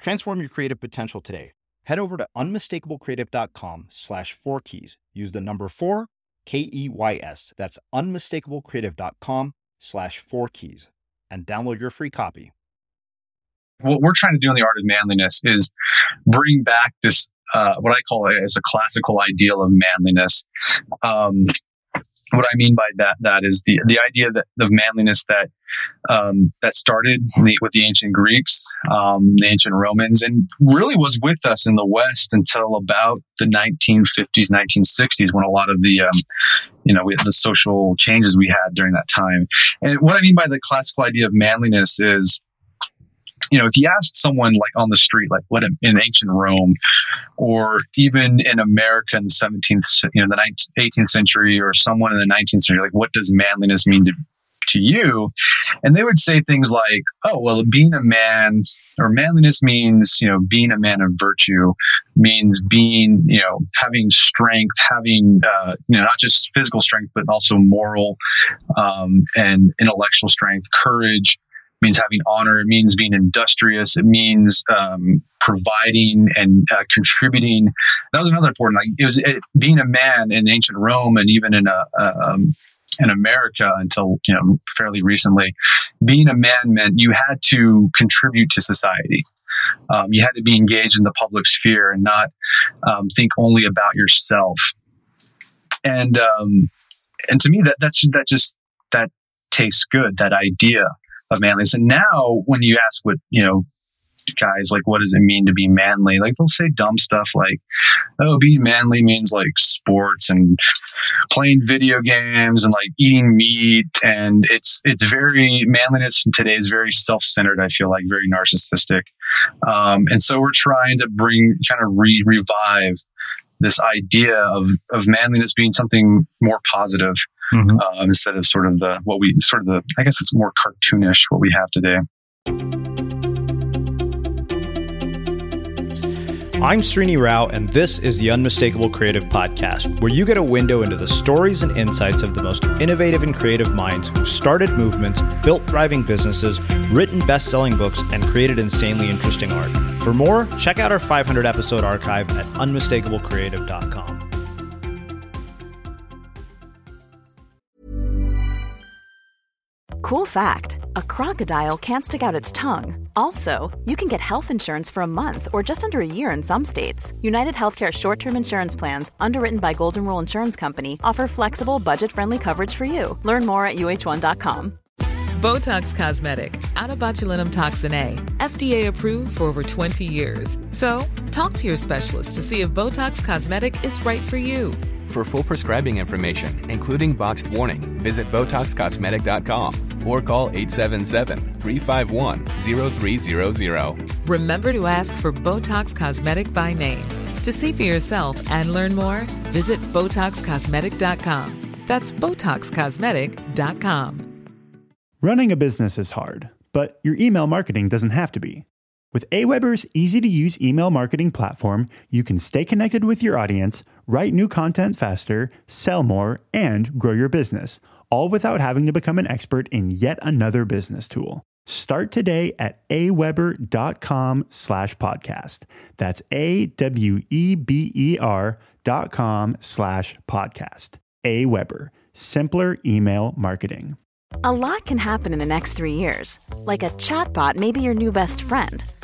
Transform your creative potential today. Head over to unmistakablecreative.com slash four keys. Use the number four, K E Y S. That's unmistakablecreative.com slash four keys and download your free copy. What we're trying to do in the art of manliness is bring back this, uh, what I call it as a classical ideal of manliness. Um, what I mean by that that is the the idea that of manliness that um, that started with the ancient Greeks, um, the ancient Romans, and really was with us in the West until about the 1950s, 1960s, when a lot of the um, you know the social changes we had during that time. And what I mean by the classical idea of manliness is you know, if you asked someone like on the street, like what in, ancient Rome, or even in America in the 17th, you know, the 19th, 18th century, or someone in the 19th century, like what does manliness mean to to you? And they would say things like, oh, well, being a man or manliness means, you know, being a man of virtue means being, you know, having strength, having, uh, you know, not just physical strength, but also moral um, and intellectual strength, courage, means having honor. It means being industrious. It means um, providing and uh, contributing. That was another important. Like it was it, being a man in ancient Rome and even in a, um, in America until you know fairly recently. Being a man meant you had to contribute to society. Um, you had to be engaged in the public sphere and not um, think only about yourself. And um, and to me that that's that just that tastes good. That idea of manliness. And now when you ask what, you know, guys like what does it mean to be manly? Like they'll say dumb stuff like oh being manly means like sports and playing video games and like eating meat. And it's it's very manliness today is very self-centered i feel like very narcissistic. Um, and so we're trying to bring kind of re- revive this idea of of manliness being something more positive mm-hmm. uh, instead of sort of the what we sort of the I guess it's more cartoonish what we have today. I'm Srini Rao, and this is the Unmistakable Creative Podcast, where you get a window into the stories and insights of the most innovative and creative minds who've started movements, built thriving businesses, written best selling books, and created insanely interesting art. For more, check out our 500 episode archive at unmistakablecreative.com. Cool fact a crocodile can't stick out its tongue. Also, you can get health insurance for a month or just under a year in some states. United Healthcare short term insurance plans, underwritten by Golden Rule Insurance Company, offer flexible, budget friendly coverage for you. Learn more at uh1.com. Botox Cosmetic, onabotulinumtoxinA, FDA approved for over 20 years. So, talk to your specialist to see if Botox Cosmetic is right for you. For full prescribing information, including boxed warning, visit BotoxCosmetic.com or call 877-351-0300. Remember to ask for Botox Cosmetic by name. To see for yourself and learn more, visit BotoxCosmetic.com. That's BotoxCosmetic.com. Running a business is hard, but your email marketing doesn't have to be. With Aweber's easy to use email marketing platform, you can stay connected with your audience, write new content faster, sell more, and grow your business, all without having to become an expert in yet another business tool. Start today at aweber.com slash podcast. That's A-W-E-B-E-R dot com slash podcast. Aweber, simpler email marketing. A lot can happen in the next three years. Like a chatbot may be your new best friend –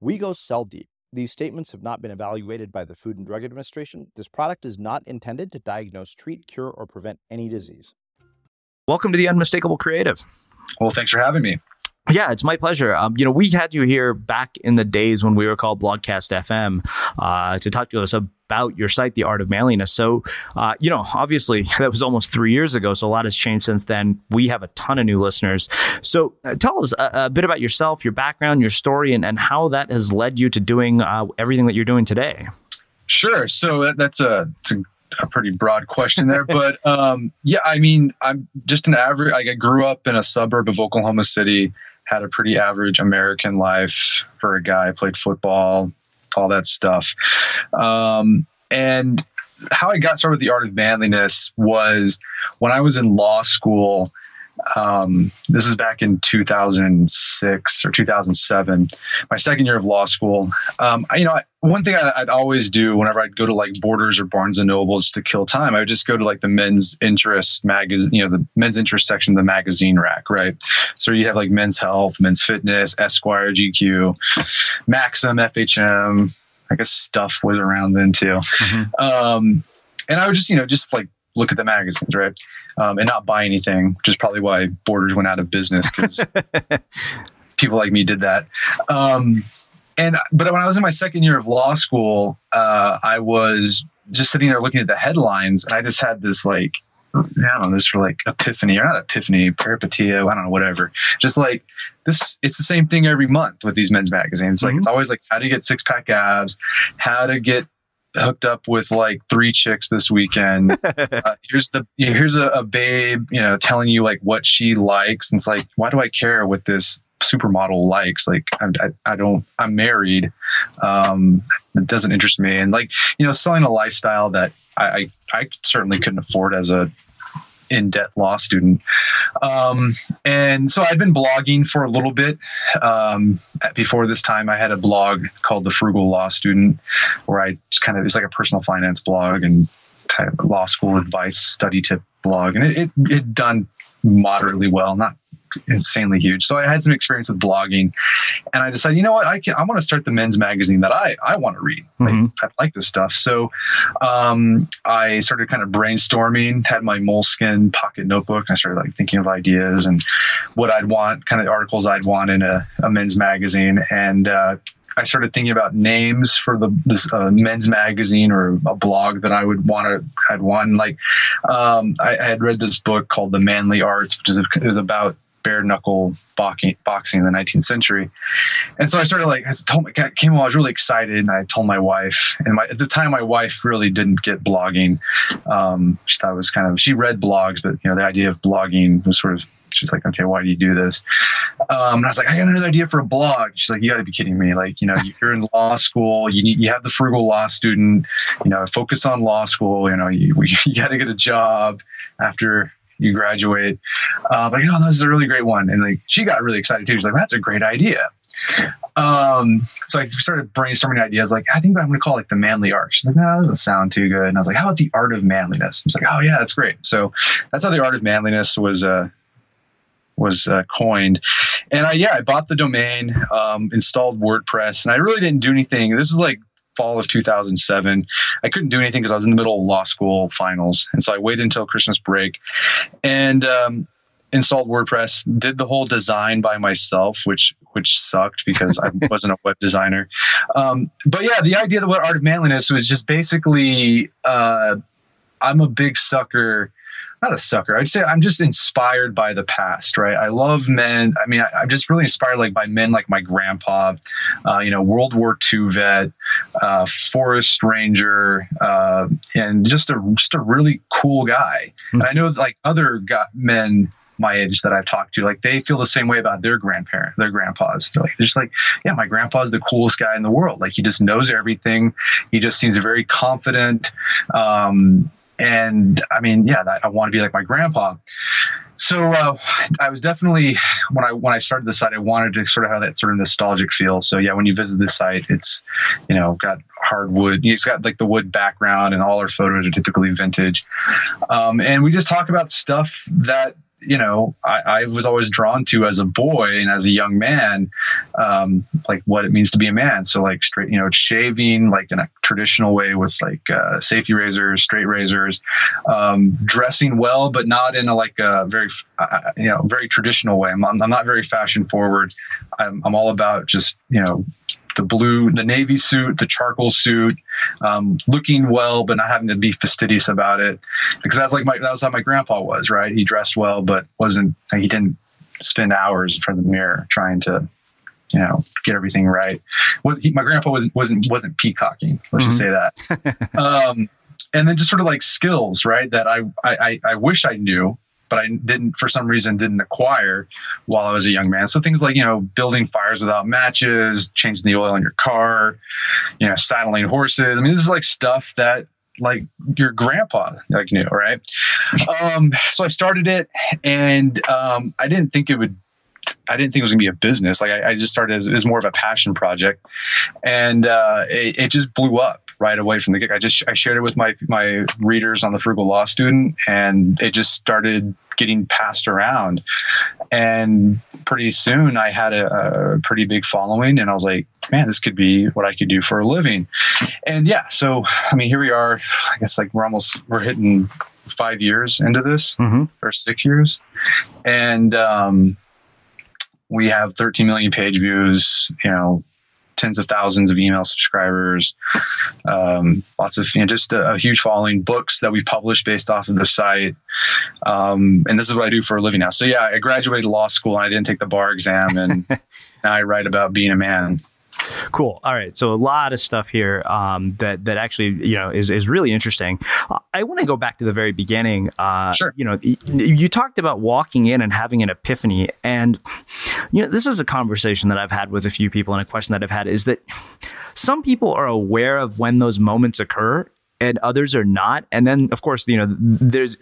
We go cell deep. These statements have not been evaluated by the Food and Drug Administration. This product is not intended to diagnose, treat, cure, or prevent any disease. Welcome to the Unmistakable Creative. Well, thanks for having me. Yeah, it's my pleasure. Um, you know, we had you here back in the days when we were called Blogcast FM uh, to talk to us about your site, The Art of Manliness. So, uh, you know, obviously that was almost three years ago. So a lot has changed since then. We have a ton of new listeners. So uh, tell us a, a, bit about yourself, your background, your story, and, and how that has led you to doing uh, everything that you're doing today. Sure. So that, that's a, a a pretty broad question there, but um, yeah, I mean, I'm just an average. Like I grew up in a suburb of Oklahoma City had a pretty average American life for a guy, played football, all that stuff. Um, and how I got started with the art of manliness was when I was in law school um, this is back in 2006 or 2007, my second year of law school. Um, I, you know, one thing I, would always do whenever I'd go to like Borders or Barnes and Nobles to kill time, I would just go to like the men's interest magazine, you know, the men's interest section of the magazine rack, right? So you have like Men's Health, Men's Fitness, Esquire, GQ, Maxim, FHM. I guess stuff was around then too. Mm-hmm. Um, and I would just, you know, just like look at the magazines, right? Um, and not buy anything, which is probably why Borders went out of business because people like me did that. Um, and but when I was in my second year of law school, uh, I was just sitting there looking at the headlines, and I just had this like I don't know, this for like epiphany or not epiphany, peripeteia, I don't know, whatever. Just like this, it's the same thing every month with these men's magazines. Like mm-hmm. it's always like how to get six pack abs, how to get hooked up with like three chicks this weekend. uh, here's the here's a, a, babe, you know, telling you like what she likes, and it's like, why do I care what this supermodel likes? Like, I, I, I don't. I'm married. Um, it doesn't interest me, and like you know, selling a lifestyle that I, I, I certainly couldn't afford as a in debt law student. Um, and so I'd been blogging for a little bit. Um, before this time, I had a blog called The Frugal Law Student, where I just kind of, it's like a personal finance blog and kind of law school advice, study tip blog. And it, it, it done moderately well, not insanely huge. So I had some experience with blogging, and I decided, you know what, I can. I want to start the men's magazine that I I want to read. Mm-hmm. I, I, like this stuff. So um, I started kind of brainstorming. Had my moleskin pocket notebook. I started like thinking of ideas and what I'd want, kind of articles I'd want in a, a men's magazine, and uh, I started thinking about names for the this uh, men's magazine or a blog that I would want to. I'd want like um, I, I, had read this book called The Manly Arts, which is was about bare knuckle boxing, boxing in the 19th century. And so I started like, I told my, came home, I was really excited. And I told my wife, and my, at the time, my wife really didn't get blogging. Um, she thought it was kind of, she read blogs, but you know, the idea of blogging was sort of, she's like, okay, why do you do this? Um, and I was like, I got another idea for a blog. She's like, you got to be kidding me. Like, you know, you're in law school, you you have the frugal law student, you know, focus on law school, you know, you, you got to get a job after you graduate. Uh, like, oh, this is a really great one. And like, she got really excited too. She's like, that's a great idea. Um, so I started brainstorming ideas. Like, I think I'm going to call it like the manly art. She's like, no, that doesn't sound too good. And I was like, how about the art of manliness? I was like, oh yeah, that's great. So that's how the art of manliness was, uh, was uh, coined. And I, yeah, I bought the domain, um, installed WordPress, and I really didn't do anything. This is like fall of 2007. I couldn't do anything because I was in the middle of law school finals. And so I waited until Christmas break and um, installed WordPress, did the whole design by myself, which which sucked because I wasn't a web designer. Um, but yeah, the idea of what Art of Manliness was just basically uh, I'm a big sucker not a sucker. I'd say I'm just inspired by the past, right? I love men. I mean, I, am just really inspired like by men like my grandpa, uh, you know, World War II vet, uh, forest ranger, uh, and just a just a really cool guy. Mm-hmm. And I know like other got men my age that I've talked to, like they feel the same way about their grandparent, their grandpas. They're like, they're just like, yeah, my grandpa's the coolest guy in the world. Like he just knows everything. He just seems very confident. Um, and I mean, yeah, I want to be like my grandpa. So uh, I was definitely when I when I started the site, I wanted to sort of have that sort of nostalgic feel. So yeah, when you visit the site, it's you know got hardwood. It's got like the wood background, and all our photos are typically vintage. Um, and we just talk about stuff that you know, I, I, was always drawn to as a boy and as a young man, um, like what it means to be a man. So like straight, you know, shaving like in a traditional way with like uh, safety razors, straight razors, um, dressing well, but not in a like a very, uh, you know, very traditional way. I'm, I'm not very fashion forward. I'm, I'm all about just, you know, the blue, the navy suit, the charcoal suit, um, looking well, but not having to be fastidious about it. Because that's like my, that was how my grandpa was, right? He dressed well, but wasn't, he didn't spend hours in front of the mirror trying to, you know, get everything right. Was he, my grandpa was, wasn't, wasn't peacocking. Let's mm-hmm. just say that. um, and then just sort of like skills, right? That I, I, I wish I knew, but I didn't, for some reason, didn't acquire while I was a young man. So things like, you know, building fires without matches, changing the oil in your car, you know, saddling horses. I mean, this is like stuff that like your grandpa like knew, right? Um, so I started it and um, I didn't think it would I didn't think it was gonna be a business. Like I, I just started as, as, more of a passion project, and uh, it, it, just blew up right away from the get. I just I shared it with my my readers on the Frugal Law Student, and it just started getting passed around. And pretty soon I had a, a, pretty big following and I was like, man, this could be what I could do for a living. And yeah, so I mean, here we are. I guess like we're almost, we're hitting five years into this mm-hmm. or six years. And, um, we have 13 million page views, you know, tens of thousands of email subscribers, um, lots of you know, just a, a, huge following, books that we published based off of the site, um, and this is what I do for a living now. So yeah, I graduated law school and I didn't take the bar exam, and now I write about being a man. Cool. All right. So a lot of stuff here um, that that actually you know is is really interesting. I want to go back to the very beginning. Uh, sure. You know, you talked about walking in and having an epiphany, and you know this is a conversation that I've had with a few people, and a question that I've had is that some people are aware of when those moments occur and others are not. And then, of course, you know, there's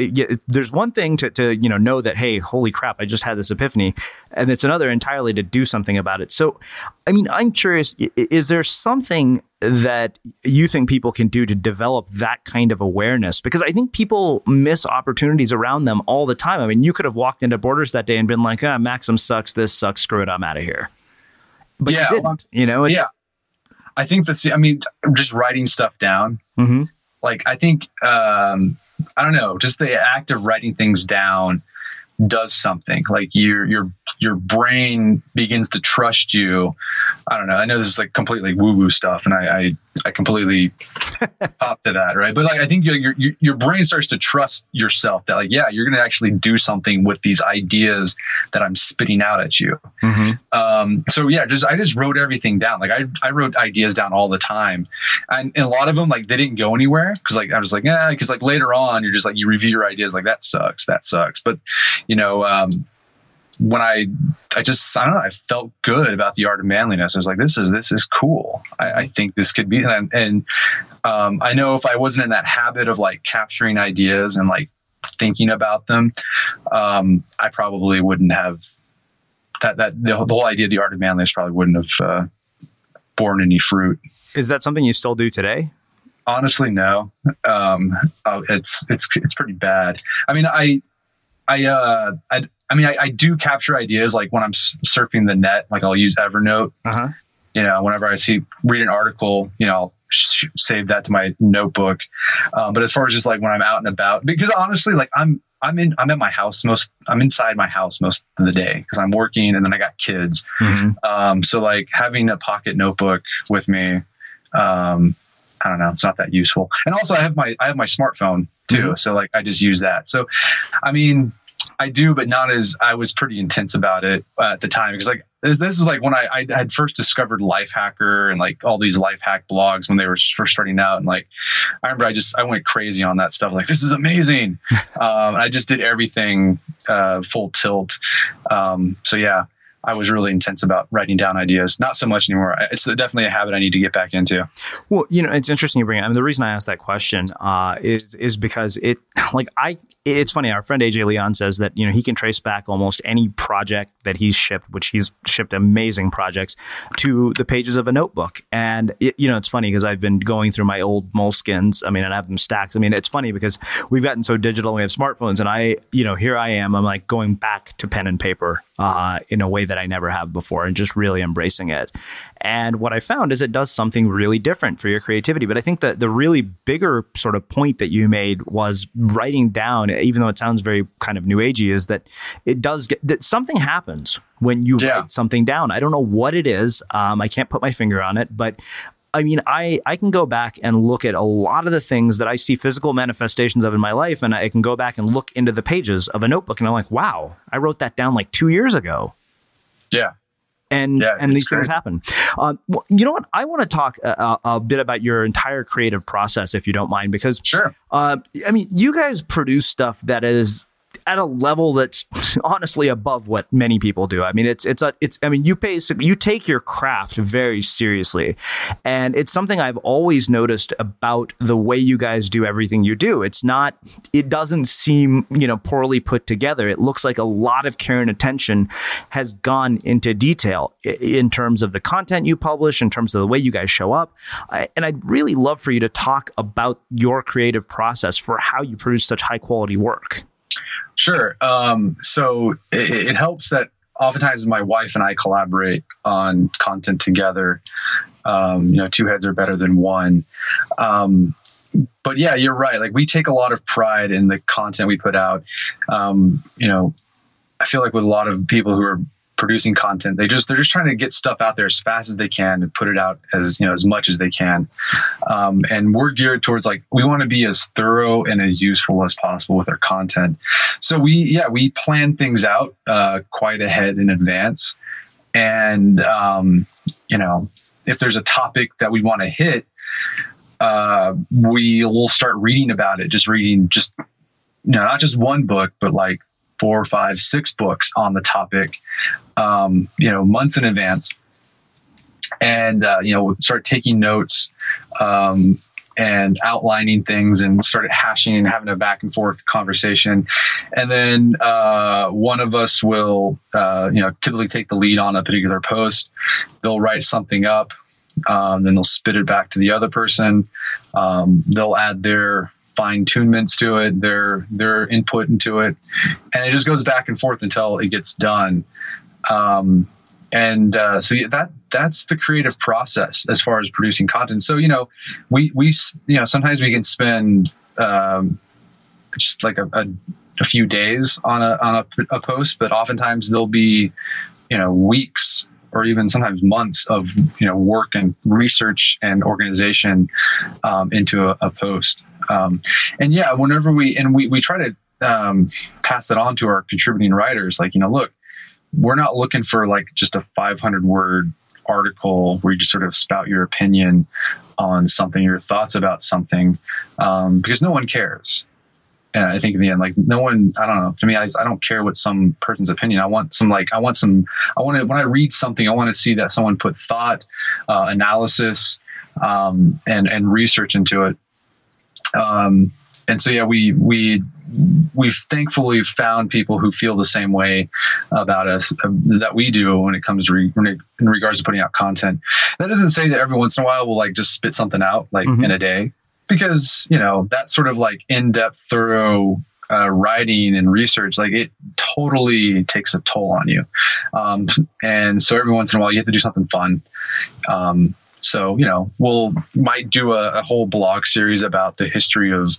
there's one thing to, to you know know that hey, holy crap, I just had this epiphany, and it's another entirely to do something about it. So, I mean, I'm curious: is there something that you think people can do to develop that kind of awareness? Because I think people miss opportunities around them all the time. I mean, you could have walked into Borders that day and been like, "Ah, Maxim sucks. This sucks. Screw it. I'm out of here." But yeah, you didn't. Well, you know, yeah. I think that's. I mean, just writing stuff down. Mm-hmm like I think um, I don't know, just the act of writing things down does something. Like your your your brain begins to trust you. I don't know. I know this is like completely woo woo stuff, and I I, I completely top to that, right? But like, I think your, your your brain starts to trust yourself that like, yeah, you're going to actually do something with these ideas that I'm spitting out at you. Mm-hmm. Um, so yeah, just I just wrote everything down. Like I I wrote ideas down all the time, and, and a lot of them like they didn't go anywhere because like I was like yeah, because like later on you're just like you review your ideas like that sucks, that sucks. But you know, um, when I, I just, I don't know, I felt good about the art of manliness. I was like, this is, this is cool. I, I think this could be, and, and um, I know if I wasn't in that habit of like capturing ideas and like thinking about them, um, I probably wouldn't have that, that the, the, whole idea of the art of manliness probably wouldn't have uh, borne any fruit. Is that something you still do today? Honestly, no. Um, uh, it's, it's, it's pretty bad. I mean, I, I, uh, I, I mean, I, I, do capture ideas like when I'm surfing the net, like I'll use Evernote. Uh-huh. You know, whenever I see read an article, you know, I'll sh- save that to my notebook. Um, but as far as just like when I'm out and about, because honestly, like I'm I'm in I'm at my house most I'm inside my house most of the day because I'm working and then I got kids. Mm-hmm. Um, so like having a pocket notebook with me, um, I don't know, it's not that useful. And also I have my I have my smartphone too, mm-hmm. so like I just use that. So, I mean I do, but not as I was pretty intense about it at the time because like this is like when I, I had first discovered Lifehacker and like all these life hack blogs when they were first starting out and like I remember I just I went crazy on that stuff like this is amazing. um, I just did everything uh, full tilt. Um, so yeah, I was really intense about writing down ideas. Not so much anymore. It's definitely a habit I need to get back into. Well, you know, it's interesting you bring it. I mean, the reason I asked that question uh, is is because it, like, I. It's funny. Our friend AJ Leon says that you know he can trace back almost any project that he's shipped, which he's shipped amazing projects, to the pages of a notebook. And it, you know, it's funny because I've been going through my old moleskins. I mean, and I have them stacked. I mean, it's funny because we've gotten so digital. We have smartphones, and I, you know, here I am. I'm like going back to pen and paper uh, in a way that I never have before and just really embracing it. And what I found is it does something really different for your creativity. But I think that the really bigger sort of point that you made was writing down, even though it sounds very kind of new agey, is that it does get that something happens when you yeah. write something down. I don't know what it is. Um, I can't put my finger on it, but I mean, I, I can go back and look at a lot of the things that I see physical manifestations of in my life, and I can go back and look into the pages of a notebook, and I'm like, wow, I wrote that down like two years ago. Yeah. And, yeah, and these great. things happen. Um, well, you know what? I want to talk a, a, bit about your entire creative process, if you don't mind, because sure. Uh, I mean, you guys produce stuff that is at a level that's honestly above what many people do. I mean, it's it's a it's I mean, you basically you take your craft very seriously, and it's something I've always noticed about the way you guys do everything you do. It's not it doesn't seem you know poorly put together. It looks like a lot of care and attention has gone into detail in terms of the content you publish, in terms of the way you guys show up, and I'd really love for you to talk about your creative process for how you produce such high quality work. Sure. Um, so it, it, helps that oftentimes my wife and I collaborate on content together. Um, you know, two heads are better than one. Um, but yeah, you're right. Like we take a lot of pride in the content we put out. Um, you know, I feel like with a lot of people who are producing content. They just they're just trying to get stuff out there as fast as they can and put it out as you know as much as they can. Um, and we're geared towards like we want to be as thorough and as useful as possible with our content. So we yeah we plan things out uh, quite ahead in advance, and um, you know if there's a topic that we want to hit. Uh, we will start reading about it, just reading just you know, not just one book, but like four, five, six books on the topic, um, you know, months in advance, and uh, you know, start taking notes. Um, and outlining things and started hashing and having a back and forth conversation. And then uh, one of us will, uh, you know, typically take the lead on a particular post. They'll write something up, um, then they'll spit it back to the other person. Um, they'll add their fine tunements to it, their their input into it, and it just goes back and forth until it gets done. Um, and uh, so that that's the creative process as far as producing content. So you know, we we you know sometimes we can spend um, just like a, a, a, few days on a on a, a post, but oftentimes there'll be you know weeks or even sometimes months of you know work and research and organization um, into a, a post. Um, and yeah, whenever we and we we try to um, pass that on to our contributing writers, like you know, look, we're not looking for like just a 500 word article where you just sort of spout your opinion on something, your thoughts about something, um, because no one cares. And I think in the end, like no one, I don't know. To me, I, I don't care what some person's opinion. I want some, like, I want some, I want to, when I read something, I want to see that someone put thought, uh, analysis, um, and, and research into it. Um, and so, yeah, we, we, we've thankfully found people who feel the same way about us uh, that we do when it comes to re- in regards to putting out content. That doesn't say that every once in a while we'll like just spit something out like mm-hmm. in a day because you know that sort of like in-depth thorough uh, writing and research like it totally takes a toll on you um, and so every once in a while you have to do something fun um, so you know we'll might do a, a, whole blog series about the history of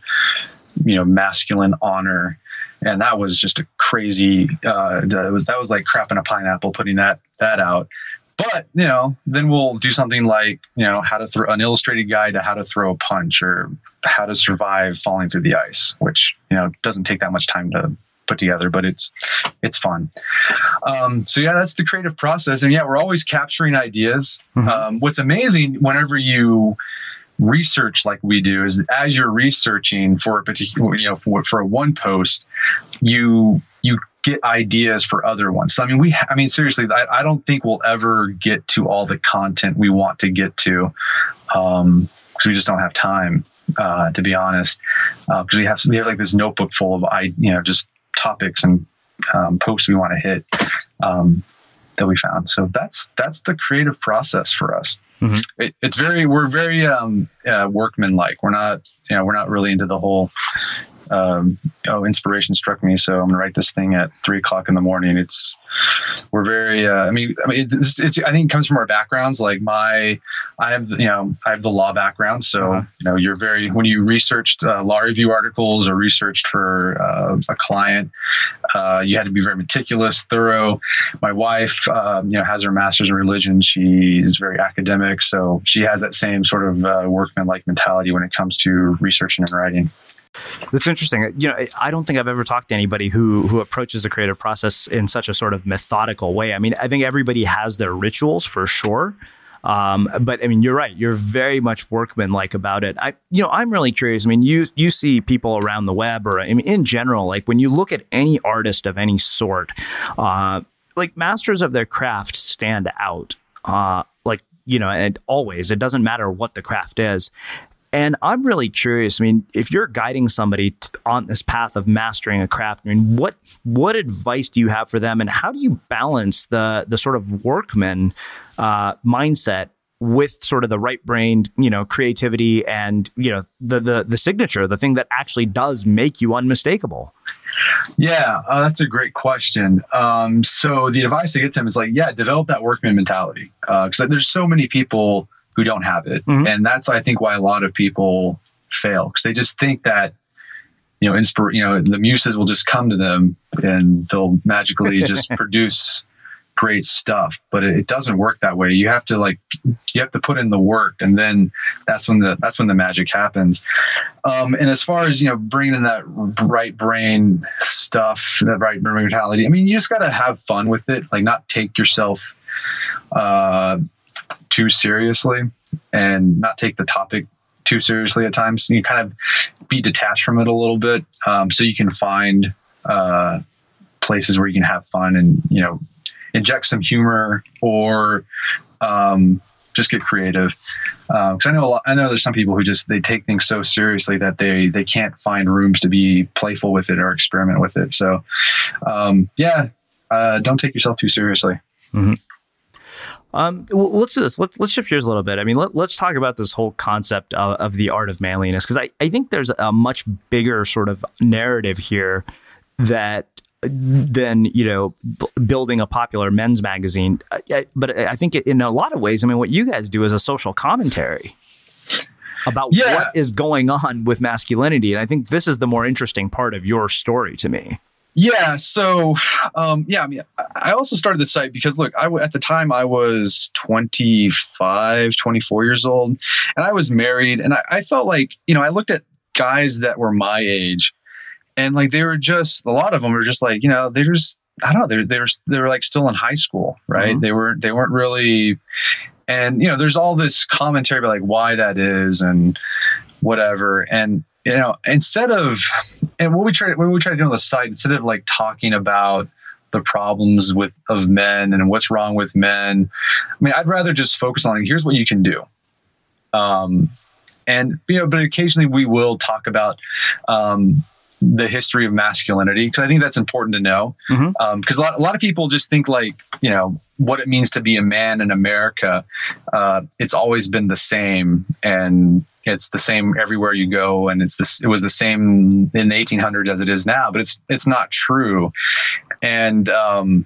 you know masculine honor. And that was just a crazy uh, that was that was like crap in a pineapple putting that that out. But you know, then we'll do something like you know how to throw an illustrated guide to how to throw a punch or how to survive falling through the ice, which you know doesn't take that much time to put together, but it's it's fun. Um, so yeah, that's the creative process, and yeah, we're always capturing ideas. Mm-hmm. Um, what's amazing whenever you research like we do is as you're researching for a particular you know for, for a one post you you get ideas for other ones. So, I mean, we, I mean, seriously, I, I, don't think we'll ever get to all the content we want to get to because um, we just don't have time, uh, to be honest. Because uh, we have we have like this notebook full of I, you know, just topics and um, posts we want to hit um, that we found. So that's that's the creative process for us. Mm-hmm. It, it's very we're very um, uh, workman like. We're not you know we're not really into the whole um, oh, inspiration struck me, so I'm gonna write this thing at three o'clock in the morning. It's we're very. Uh, I mean, I mean, it's, it's, I think it comes from our backgrounds. Like my, I have you know I have the law background, so uh-huh. you know you're very when you researched uh, law review articles or researched for uh, a client, uh, you had to be very meticulous, thorough. My wife, um, you know, has her master's in religion. She's very academic, so she has that same sort of uh, workman like mentality when it comes to researching and writing. That's interesting. You know, I don't think I've ever talked to anybody who who approaches the creative process in such a sort of methodical way. I mean, I think everybody has their rituals for sure. Um, but I mean, you're right. You're very much workmanlike about it. I, you know, I'm really curious. I mean, you you see people around the web, or I mean, in general, like when you look at any artist of any sort, uh, like masters of their craft stand out. Uh, like you know, and always it doesn't matter what the craft is. And I'm really curious. I mean, if you're guiding somebody on this path of mastering a craft, I mean, what what advice do you have for them, and how do you balance the the sort of workman uh, mindset with sort of the right brained, you know, creativity and you know the the the signature, the thing that actually does make you unmistakable? Yeah, uh, that's a great question. Um, so the advice to get them is like, yeah, develop that workman mentality because uh, there's so many people who don't have it. Mm-hmm. And that's, I think, why a lot of people fail because they just think that, you know, inspire, you know, the muses will just come to them and they'll magically just produce great stuff. But it, it, doesn't work that way. You have to like, you have to put in the work and then that's when the, that's when the magic happens. Um, and as far as, you know, bringing in that right brain stuff, that right brain mentality, I mean, you just got to have fun with it. Like not take yourself, uh, too seriously and not take the topic too seriously at times. You kind of be detached from it a little bit, um, so you can find uh, places where you can have fun and you know inject some humor or um, just get creative. Because uh, I know lot, I know there's some people who just they take things so seriously that they they can't find rooms to be playful with it or experiment with it. So um, yeah, uh, don't take yourself too seriously. Mm-hmm. Um, well, let's do this. Let, us shift gears a little bit. I mean, let, us talk about this whole concept of, of the art of manliness because I, I think there's a much bigger sort of narrative here that than you know b- building a popular men's magazine. I, but I think in a lot of ways, I mean, what you guys do is a social commentary about yeah. what is going on with masculinity, and I think this is the more interesting part of your story to me. Yeah. So, um, yeah, I mean, I also started the site because look, I, at the time I was 25, 24 years old and I was married and I, I felt like, you know, I looked at guys that were my age and like, they were just, a lot of them were just like, you know, they just, I don't know, they, they were, they were like still in high school, right? Mm-hmm. They weren't, they weren't really, and you know, there's all this commentary about like why that is and whatever. And, you know, instead of and what we try what we try to do on the site, instead of like talking about the problems with of men and what's wrong with men, I mean, I'd rather just focus on like, here's what you can do. Um, and you know, but occasionally we will talk about um, the history of masculinity because I think that's important to know. Because mm-hmm. um, a, lot, a lot of people just think like you know what it means to be a man in America. Uh, it's always been the same, and it's the same everywhere you go, and it's this. It was the same in the 1800s as it is now, but it's it's not true. And um,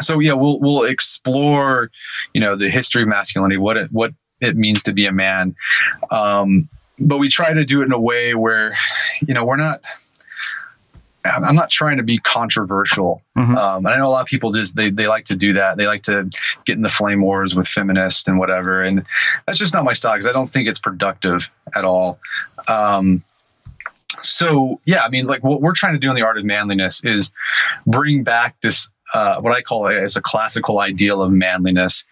so yeah, we'll we'll explore, you know, the history of masculinity, what it what it means to be a man. Um, but we try to do it in a way where, you know, we're not I'm not trying to be controversial. Mm-hmm. Um, and I know a lot of people just they they like to do that. They like to get in the flame wars with feminists and whatever. And that's just not my style because I don't think it's productive at all. Um, so yeah, I mean, like what we're trying to do in the art of manliness is bring back this uh, what I call as a classical ideal of manliness.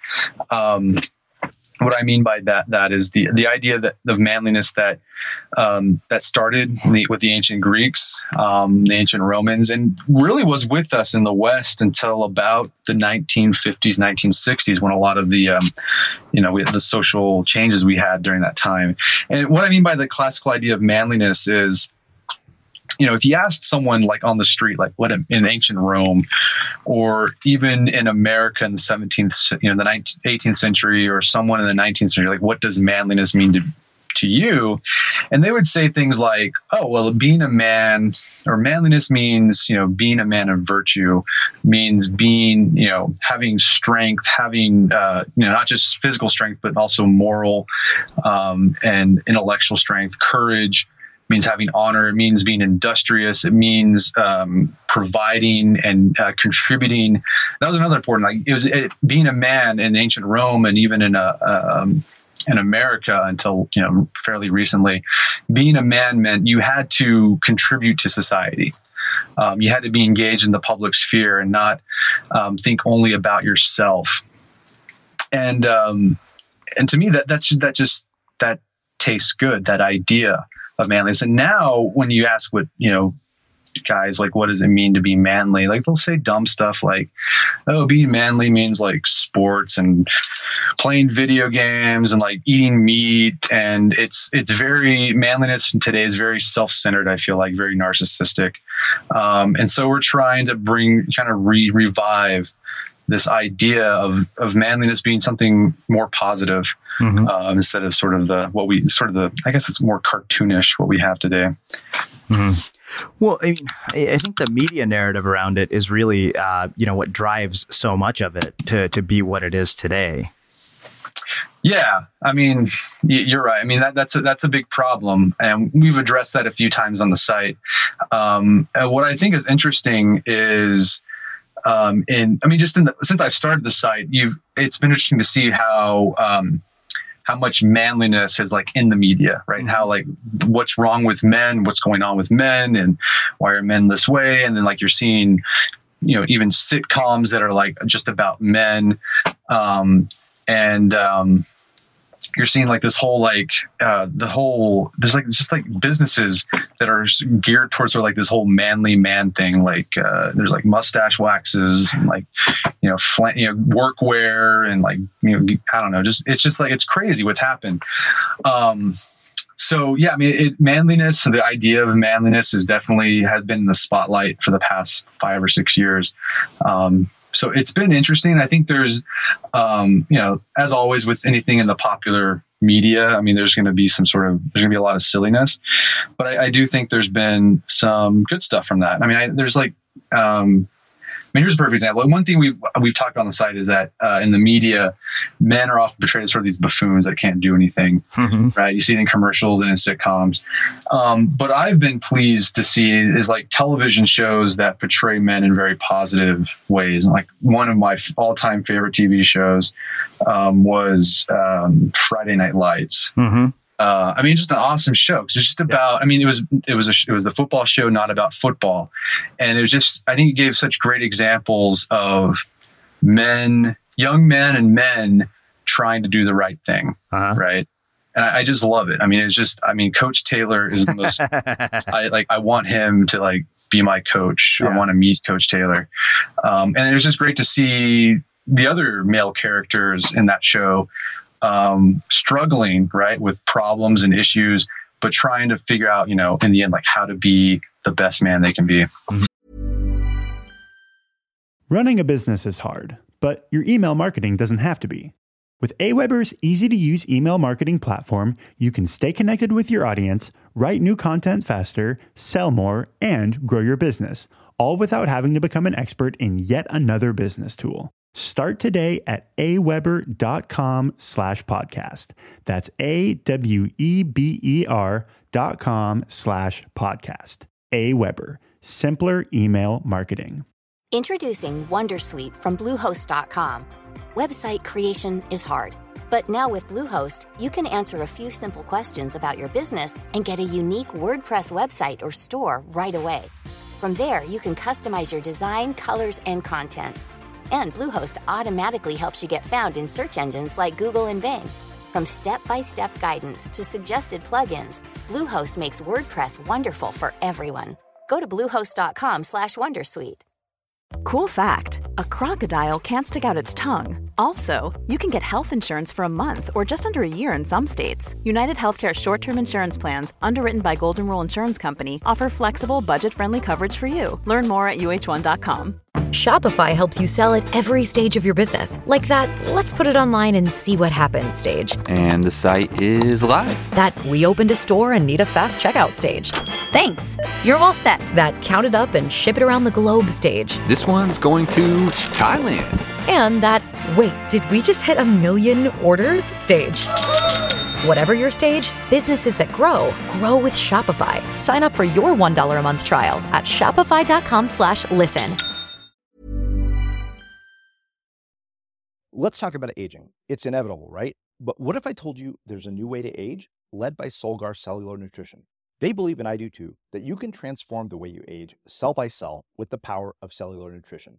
Um, what I mean by that that is the the idea that of manliness that um, that started with the ancient Greeks, um, the ancient Romans, and really was with us in the West until about the 1950s, 1960s, when a lot of the um, you know the social changes we had during that time. And what I mean by the classical idea of manliness is you know, if you asked someone like on the street, like what in, ancient Rome, or even in America in the 17th, you know, the 19th, 18th century, or someone in the 19th century, like what does manliness mean to to you? And they would say things like, "Oh, well, being a man or manliness means, you know, being a man of virtue, means being, you know, having strength, having, uh, you know, not just physical strength, but also moral um, and intellectual strength, courage." Means having honor. It means being industrious. It means um, providing and uh, contributing. That was another important. Like it was it, being a man in ancient Rome and even in a, um, in America until you know fairly recently. Being a man meant you had to contribute to society. Um, you had to be engaged in the public sphere and not um, think only about yourself. And um, and to me that that's that just that tastes good. That idea of manliness. And now when you ask what, you know, guys like what does it mean to be manly? Like they'll say dumb stuff like oh being manly means like sports and playing video games and like eating meat. And it's it's very manliness today is very self-centered i feel like very narcissistic. Um, and so we're trying to bring kind of re- revive this idea of of manliness being something more positive mm-hmm. uh, instead of sort of the what we sort of the I guess it's more cartoonish what we have today. Mm-hmm. Well, I mean, I think the media narrative around it is really, uh, you know, what drives so much of it to to be what it is today. Yeah, I mean, you're right. I mean, that, that's a, that's a big problem, and we've addressed that a few times on the site. Um, what I think is interesting is um, in I mean, just in the, since I've started the site, you've it's been interesting to see how um, how much manliness is like in the media, right? Mm-hmm. How like what's wrong with men, what's going on with men, and why are men this way? And then like you're seeing, you know, even sitcoms that are like just about men, um, and um, you're seeing like this whole like uh, the whole there's like just like businesses that are geared towards sort of like this whole manly man thing. Like uh, there's like mustache waxes and like you know fl- you know workwear and like you know I don't know just it's just like it's crazy what's happened. Um, so yeah, I mean, it, manliness. so The idea of manliness is definitely has been in the spotlight for the past five or six years. Um, so it's been interesting. I think there's, um, you know, as always with anything in the popular media, I mean, there's going to be some sort of, there's going to be a lot of silliness, but I, I, do think there's been some good stuff from that. I mean, I, there's like, um, mean, here's a perfect example. One thing we've we've talked on the site is that uh, in the media, men are often portrayed as sort of these buffoons that can't do anything. Mm-hmm. Right? You see it in commercials and in sitcoms. Um, but I've been pleased to see is like television shows that portray men in very positive ways. Like one of my all time favorite TV shows um, was um, Friday Night Lights. Mm-hmm uh, I mean, just an awesome show. Cause it's just about. I mean, it was it was a, it was the football show, not about football, and it was just. I think it gave such great examples of men, young men, and men trying to do the right thing, uh-huh. right? And I, I, just love it. I mean, it's just. I mean, Coach Taylor is the most. I like. I want him to like be my coach. Yeah. I want to meet Coach Taylor, um, and it was just great to see the other male characters in that show um, struggling right with problems and issues but trying to figure out you know in the end like how to be the best man they can be. Running a business is hard but your email marketing doesn't have to be. With aweber's easy to use email marketing platform you can stay connected with your audience write new content faster sell more and grow your business all without having to become an expert in yet another business tool Start today at aweber.com slash podcast. That's A-W-E-B-E-R dot com slash podcast. Aweber, simpler email marketing. Introducing Wondersuite from Bluehost.com. Website creation is hard, but now with Bluehost, you can answer a few simple questions about your business and get a unique WordPress website or store right away. From there, you can customize your design, colors, and content – and Bluehost automatically helps you get found in search engines like Google and Bing. From step-by-step guidance to suggested plugins, Bluehost makes WordPress wonderful for everyone. Go to bluehost.com/wondersuite. Cool fact: A crocodile can't stick out its tongue. Also, you can get health insurance for a month or just under a year in some states. United Healthcare short-term insurance plans, underwritten by Golden Rule Insurance Company, offer flexible, budget-friendly coverage for you. Learn more at uh1.com. Shopify helps you sell at every stage of your business. Like that, let's put it online and see what happens stage. And the site is live. That we opened a store and need a fast checkout stage. Thanks. You're all set. That count it up and ship it around the globe stage. This one's going to Thailand. And that, wait, did we just hit a million orders stage? Whatever your stage, businesses that grow grow with Shopify. Sign up for your $1 a month trial at Shopify.com slash listen. Let's talk about aging. It's inevitable, right? But what if I told you there's a new way to age led by Solgar Cellular Nutrition? They believe, and I do too, that you can transform the way you age cell by cell with the power of cellular nutrition.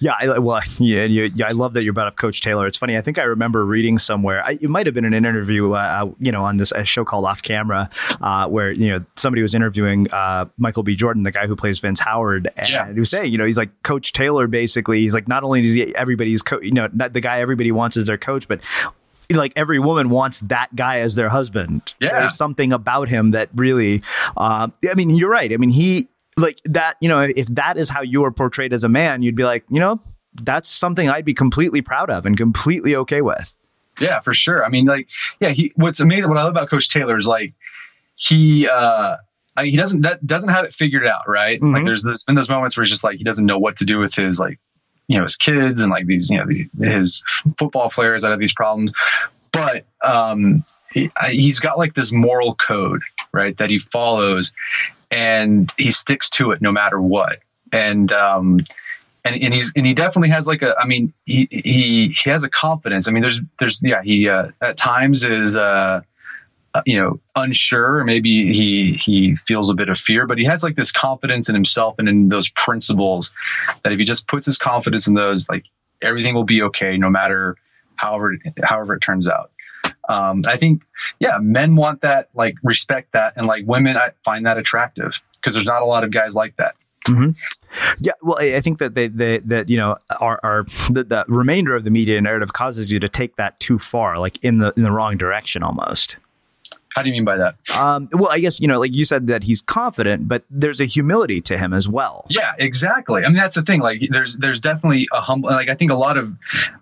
Yeah, I, well, yeah, yeah, I love that you brought up Coach Taylor. It's funny. I think I remember reading somewhere. I, it might have been in an interview, uh, you know, on this a show called Off Camera, uh, where you know somebody was interviewing uh, Michael B. Jordan, the guy who plays Vince Howard, and yeah. he was saying, you know, he's like Coach Taylor. Basically, he's like not only does he everybody's coach, you know, not the guy everybody wants as their coach, but like every woman wants that guy as their husband. Yeah. There's something about him that really, uh, I mean, you're right. I mean, he, like that, you know, if that is how you are portrayed as a man, you'd be like, you know, that's something I'd be completely proud of and completely okay with. Yeah, for sure. I mean, like, yeah, he, what's amazing, what I love about Coach Taylor is like, he, uh, I, he doesn't that doesn't have it figured out, right? Mm-hmm. Like there's there's been those moments where it's just like he doesn't know what to do with his like you know his kids and like these you know the, his football players that have these problems but um, he, he's got like this moral code right that he follows and he sticks to it no matter what. And um, and, and he's and he definitely has like a I mean he he he has a confidence. I mean there's there's yeah he uh, at times is uh uh, you know unsure. Maybe he he feels a bit of fear but he has like this confidence in himself and in those principles that if he just puts his confidence in those like everything will be okay no matter however however it turns out um, i think yeah men want that like respect that and like women i find that attractive because there's not a lot of guys like that Mm-hmm. Yeah, well, I think that they, they that you know our, our the, the remainder of the media narrative causes you to take that too far, like in the in the wrong direction almost. How do you mean by that? Um, well, I guess you know, like you said, that he's confident, but there's a humility to him as well. Yeah, exactly. I mean, that's the thing. Like, there's there's definitely a humble. Like, I think a lot of,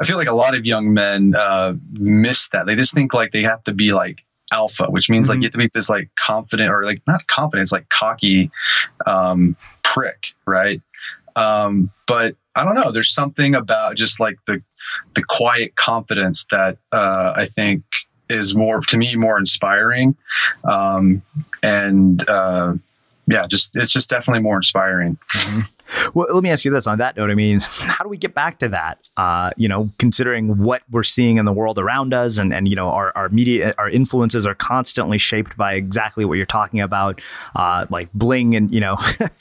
I feel like a lot of young men uh, miss that. They just think like they have to be like alpha, which means mm-hmm. like you have to be this like confident or like not confident, it's like cocky um, prick, right? Um, but I don't know. There's something about just like the the quiet confidence that uh, I think is more to me more inspiring, um, and uh, yeah, just it's just definitely more inspiring. Mm-hmm. Well, let me ask you this on that note. I mean, how do we get back to that? Uh, you know, considering what we're seeing in the world around us and, and you know, our, our media, our influences are constantly shaped by exactly what you're talking about, uh, like bling and, you know,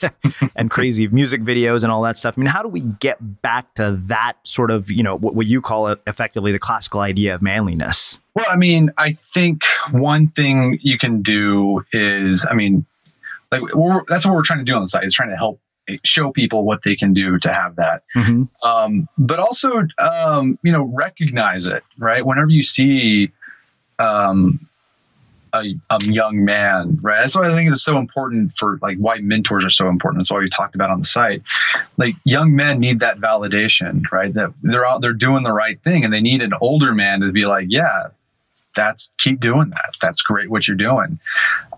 and crazy music videos and all that stuff. I mean, how do we get back to that sort of, you know, what, what you call it effectively the classical idea of manliness? Well, I mean, I think one thing you can do is, I mean, like that's what we're trying to do on the site is trying to help show people what they can do to have that. Mm-hmm. Um, but also, um, you know, recognize it, right? Whenever you see um, a, a, young man, right? That's why I think it's so important for like why mentors are so important. That's why we talked about on the site. Like young men need that validation, right? That they're out, they're doing the right thing, and they need an older man to be like, yeah, that's keep doing that. That's great what you're doing.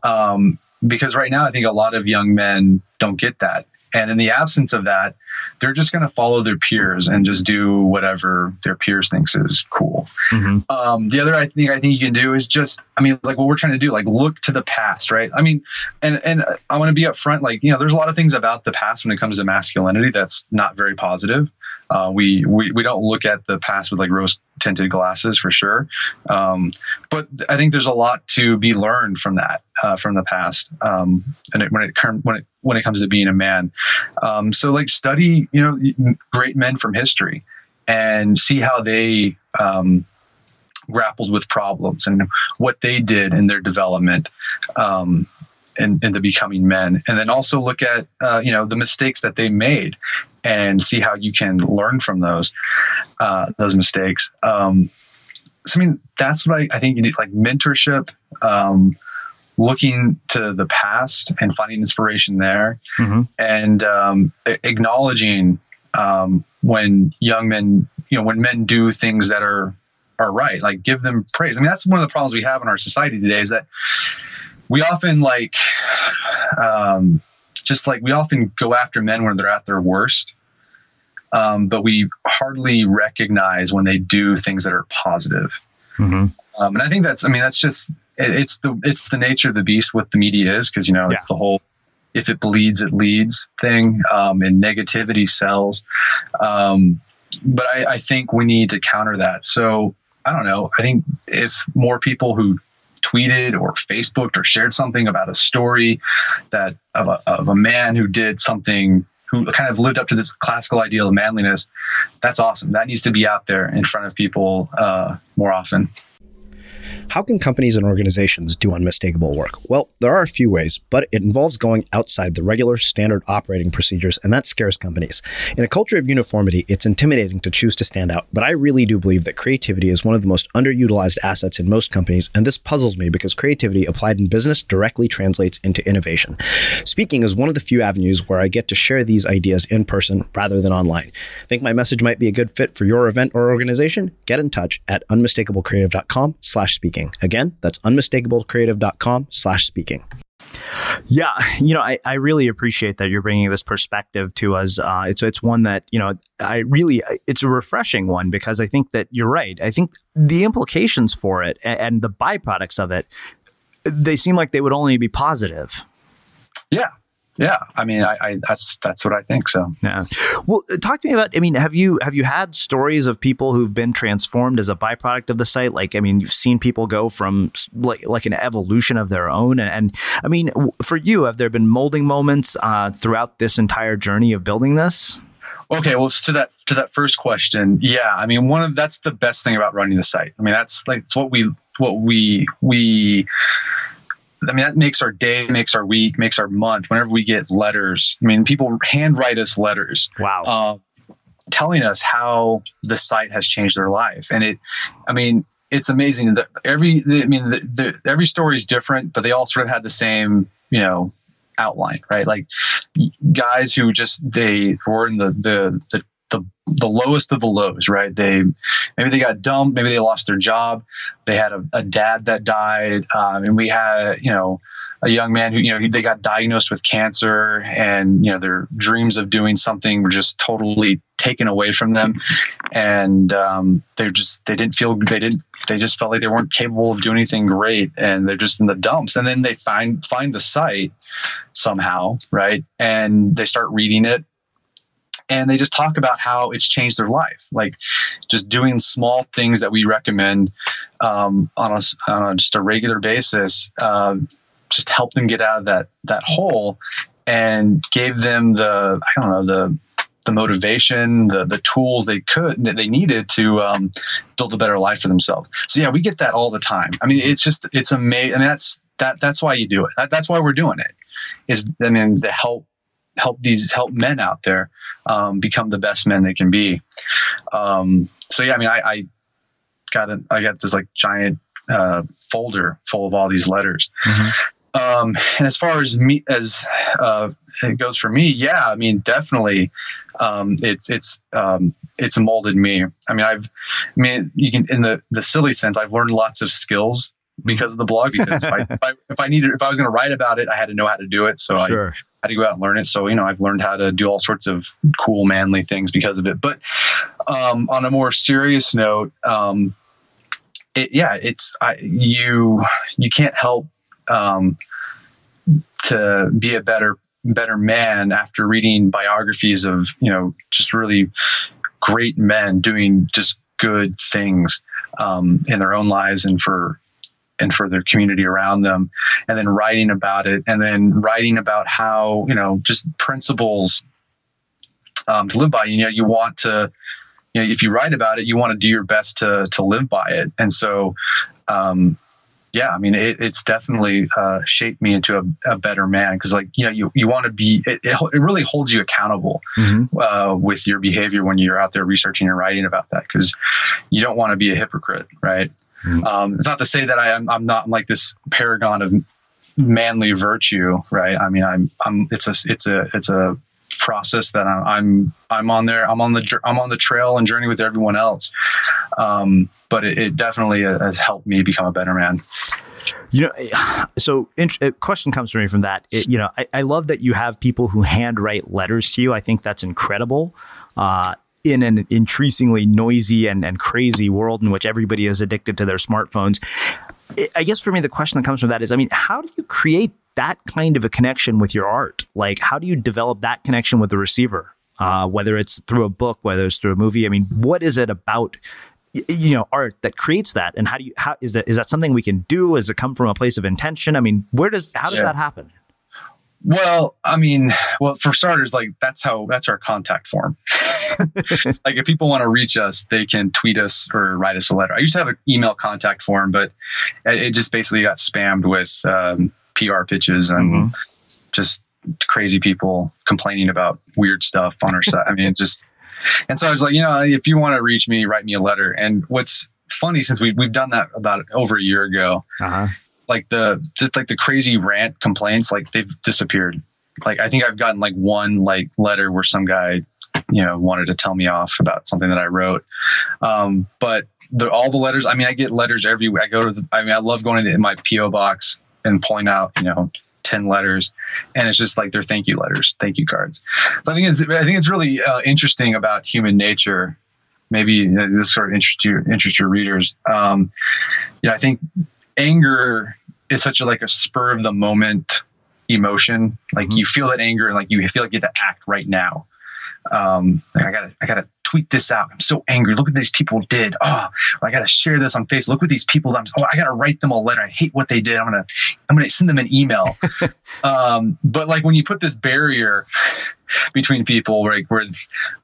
Um, because right now, I think a lot of young men don't get that and in the absence of that, they're just going to follow their peers and just do whatever their peers thinks is cool. Mm-hmm. Um, the other I think I think you can do is just, I mean, like what we're trying to do, like look to the past, right? I mean, and and I want to be upfront, like you know, there's a lot of things about the past when it comes to masculinity that's not very positive. Uh, we, we we don't look at the past with like rose tinted glasses for sure. Um, but I think there's a lot to be learned from that, uh, from the past. Um, and it, when it when it when it comes to being a man, um, so like study, you know, great men from history, and see how they um, grappled with problems and what they did in their development. Um, and into becoming men and then also look at uh, you know the mistakes that they made and see how you can learn from those uh, those mistakes. Um, so I mean, that's what I, I think you need, like mentorship, um, looking to the past and finding inspiration there, mm-hmm. and um, acknowledging um, when young men, you know, when men do things that are are right, like give them praise. I mean, that's one of the problems we have in our society today is that we often like um, just like we often go after men when they're at their worst, um, but we hardly recognize when they do things that are positive. Mm-hmm. Um, and I think that's, I mean, that's just it's the it's the nature of the beast. What the media is, because you know yeah. it's the whole if it bleeds, it leads thing, um, and negativity sells. Um, but I, I think we need to counter that. So I don't know. I think if more people who tweeted or Facebooked or shared something about a story that of a, of a man who did something who kind of lived up to this classical ideal of manliness. That's awesome. That needs to be out there in front of people uh, more often. How can companies and organizations do unmistakable work? Well, there are a few ways, but it involves going outside the regular standard operating procedures, and that scares companies. In a culture of uniformity, it's intimidating to choose to stand out, but I really do believe that creativity is one of the most underutilized assets in most companies, and this puzzles me because creativity applied in business directly translates into innovation. Speaking is one of the few avenues where I get to share these ideas in person rather than online. Think my message might be a good fit for your event or organization? Get in touch at unmistakablecreative.com slash. Again, that's unmistakablecreative.com slash speaking. Yeah, you know, I, I really appreciate that you're bringing this perspective to us. Uh, it's it's one that you know I really it's a refreshing one because I think that you're right. I think the implications for it and, and the byproducts of it they seem like they would only be positive. Yeah, yeah, I mean, I, I, that's that's what I think. So yeah. Well, uh, talk to me about. I mean, have you have you had stories of people who've been transformed as a byproduct of the site? Like, I mean, you've seen people go from like like an evolution of their own, and, and I mean, for you, have there been molding moments uh, throughout this entire journey of building this? Okay, well, to that to that first question, yeah, I mean, one of that's the best thing about running the site. I mean, that's like it's what we what we we I mean, that makes our day, makes our week, makes our month. Whenever we get letters, I mean, people handwrite us letters. Wow. Uh, telling us how the site has changed their life. And it, I mean, it's amazing that every, I mean, the, the, every story is different, but they all sort of had the same, you know, outline, right? Like guys who just, they were in the, the, the the the lowest of the lows, right? They maybe they got dumped, maybe they lost their job, they had a, a dad that died, um, and we had you know a young man who you know they got diagnosed with cancer, and you know their dreams of doing something were just totally taken away from them, and um, they just they didn't feel they didn't they just felt like they weren't capable of doing anything great, and they're just in the dumps, and then they find find the site somehow, right, and they start reading it and they just talk about how it's changed their life. Like just doing small things that we recommend um, on, a, on a, just a regular basis uh, just help them get out of that that hole and gave them the i don't know the the motivation the the tools they could that they needed to um, build a better life for themselves. So yeah we get that all the time. I mean it's just it's amazing I mean, that's that that's why you do it. That, that's why we're doing it is i mean to help help these help men out there um, become the best men they can be. Um, so yeah, I mean, I, I got a, I got this like giant uh, folder full of all these letters. Mm-hmm. Um, and as far as me, as uh, it goes for me, yeah, I mean, definitely, um, it's it's um, it's molded me. I mean, I've, I mean, you can in the the silly sense, I've learned lots of skills because of the blog. Because if, I, if, I, if I needed, if I was going to write about it, I had to know how to do it. So sure. I had to go out and learn it. So, you know, I've learned how to do all sorts of cool, manly things because of it. But um, on a more serious note, um, it, yeah, it's I, you. You can't help um, to be a better better man after reading biographies of you know just really great men doing just good things um, in their own lives and for and for their community around them and then writing about it and then writing about how you know just principles um, to live by. You know you want to you know if you write about it you want to do your best to to live by it. And so um, yeah i mean it, it's definitely uh, shaped me into a, a better man because like you know you, you want to be it, it, really holds you accountable mm-hmm. uh, with your behavior when you're out there researching and writing about that because you don't want to be a hypocrite right Mm-hmm. Um, it's not to say that I am I'm not like this paragon of manly virtue, right? I mean, I'm I'm it's a it's a it's a process that I'm I'm, I'm on there. I'm on the I'm on the trail and journey with everyone else. Um, but it, it definitely has helped me become a better man. You know, so a question comes to me from that. It, you know, I, I, love that you have people who handwrite letters to you. I think that's incredible. Uh, in an increasingly noisy and, and crazy world in which everybody is addicted to their smartphones. I guess for me, the question that comes from that is I mean, how do you create that kind of a connection with your art? Like, how do you develop that connection with the receiver? Uh, whether it's through a book, whether it's through a movie. I mean, what is it about you know art that creates that and how do you how is that is that something we can do does it come from a place of intention i mean where does how does yeah. that happen well, I mean, well, for starters, like that's how that's our contact form. like if people want to reach us, they can tweet us or write us a letter. I used to have an email contact form, but it, just basically got spammed with um, PR pitches and mm-hmm. just crazy people complaining about weird stuff on our site. I mean, just and so I was like, you know, if you want to reach me, write me a letter. And what's funny since we we've done that about over a year ago. Uh-huh like the just like the crazy rant complaints, like they've disappeared. Like I think I've gotten like one like letter where some guy, you know, wanted to tell me off about something that I wrote. Um, but the, all the letters, I mean, I get letters every. I go to. The, I mean, I love going into my PO box and pulling out, you know, 10 letters and it's just like their thank you letters thank you cards so i think it's i think it's really uh, interesting about human nature maybe this sort of interest your interest your readers um, you know i think anger is such a like a spur of the moment emotion. Like you feel that anger and like you feel like you have to act right now. Um, like I gotta, I gotta tweet this out. I'm so angry. Look what these people did. Oh, I gotta share this on Facebook. Look what these people. I'm, oh, I gotta write them a letter. I hate what they did. I'm gonna, I'm gonna send them an email. um, but like when you put this barrier between people, where, like, where,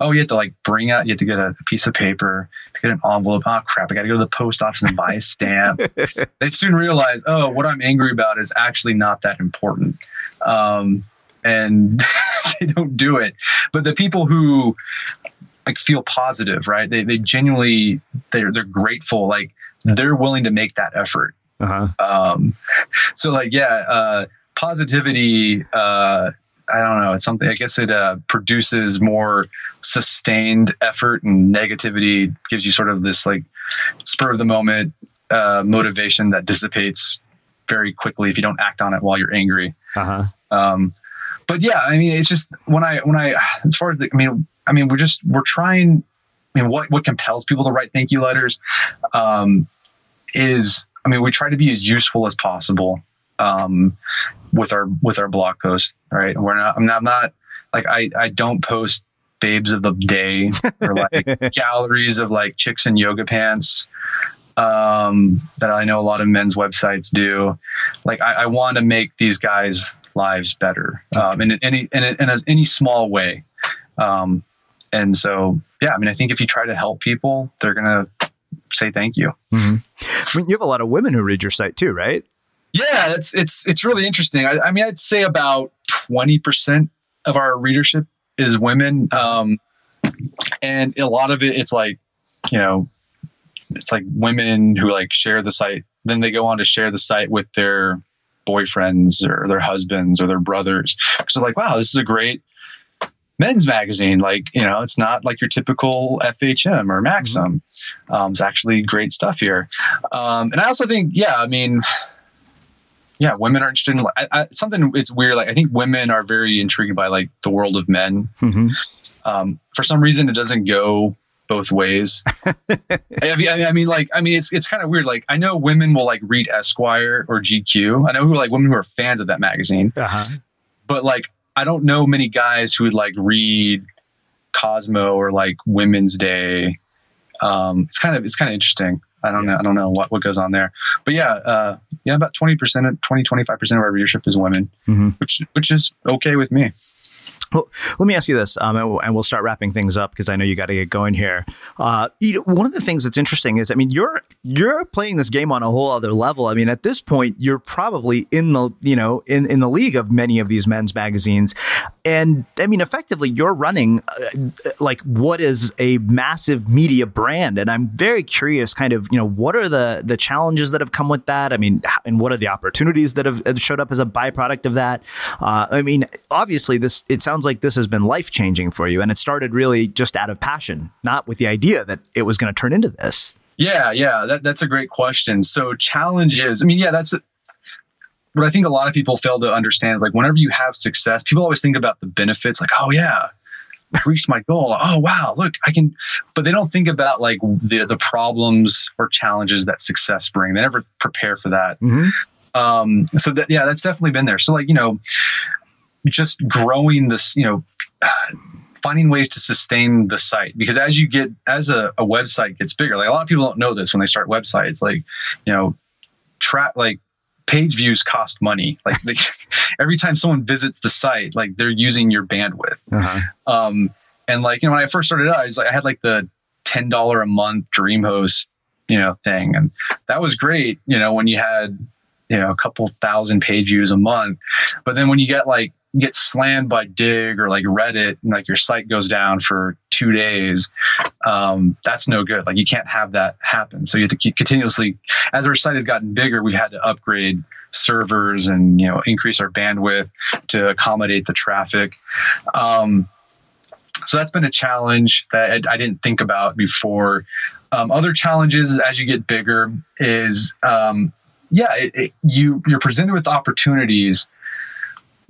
oh, you have to like bring out, you have to get a piece of paper, to get an envelope. Oh crap, I gotta go to the post office and buy a stamp. they soon realize, oh, what I'm angry about is actually not that important. Um, and they don't do it. But the people who like feel positive, right? They they genuinely they're they're grateful. Like they're willing to make that effort. Uh-huh. Um, so like yeah, uh, positivity. Uh, I don't know. It's something. I guess it uh, produces more sustained effort, and negativity gives you sort of this like spur of the moment uh, motivation that dissipates very quickly if you don't act on it while you're angry. Uh-huh. Um, but yeah, I mean, it's just when I when I as far as the, I mean, I mean, we're just we're trying. I mean, what what compels people to write thank you letters um, is, I mean, we try to be as useful as possible um, with our with our blog posts. Right? We're not. I'm not, I'm not like I I don't post babes of the day or like galleries of like chicks in yoga pants um, that I know a lot of men's websites do. Like I, I want to make these guys' lives better um, in any in, in, in any small way. Um, and so, yeah, I mean, I think if you try to help people, they're gonna say thank you. Mm-hmm. I mean, you have a lot of women who read your site too, right? Yeah, it's it's it's really interesting. I, I mean, I'd say about twenty percent of our readership is women, um, and a lot of it, it's like, you know, it's like women who like share the site. Then they go on to share the site with their boyfriends or their husbands or their brothers. So like, wow, this is a great men's magazine. Like, you know, it's not like your typical FHM or Maxim. Mm-hmm. Um, it's actually great stuff here. Um, and I also think, yeah, I mean, yeah, women are interested in I, I, something. It's weird. Like, I think women are very intrigued by like the world of men. Mm-hmm. Um, for some reason, it doesn't go both ways. I, I mean, like, I mean, it's it's kind of weird. Like, I know women will like read Esquire or GQ. I know who like women who are fans of that magazine. Uh-huh. But like, I don't know many guys who would like read Cosmo or like Women's Day. Um, it's kind of it's kind of interesting. I don't know. I don't know what, what goes on there, but yeah, uh, yeah, about 20%, 20, 25% of our readership is women, mm-hmm. which, which is okay with me. Well, let me ask you this, um, and we'll start wrapping things up because I know you got to get going here. Uh, you know, one of the things that's interesting is, I mean, you're you're playing this game on a whole other level. I mean, at this point, you're probably in the you know in in the league of many of these men's magazines, and I mean, effectively, you're running uh, like what is a massive media brand, and I'm very curious, kind of, you know, what are the the challenges that have come with that? I mean, and what are the opportunities that have showed up as a byproduct of that? Uh, I mean, obviously, this it sounds like this has been life changing for you, and it started really just out of passion, not with the idea that it was going to turn into this. Yeah, yeah, that, that's a great question. So challenges. I mean, yeah, that's what I think a lot of people fail to understand is like whenever you have success, people always think about the benefits, like, oh yeah, I reached my goal. Oh wow, look, I can but they don't think about like the the problems or challenges that success bring. They never prepare for that. Mm-hmm. Um, so that yeah, that's definitely been there. So like, you know, just growing this, you know, finding ways to sustain the site because as you get as a, a website gets bigger, like a lot of people don't know this when they start websites, like, you know, track like page views cost money. Like they, every time someone visits the site, like they're using your bandwidth. Uh-huh. Um, and like, you know, when I first started out, I was like, I had like the $10 a month DreamHost, you know, thing. And that was great, you know, when you had, you know, a couple thousand page views a month. But then when you get like, get slammed by Digg or like Reddit and like your site goes down for two days, um, that's no good. Like you can't have that happen. So you have to keep continuously, as our site has gotten bigger, we've had to upgrade servers and, you know, increase our bandwidth to accommodate the traffic. Um, so that's been a challenge that I, I didn't think about before. Um, other challenges as you get bigger is, um, yeah, it, it, you you're presented with opportunities.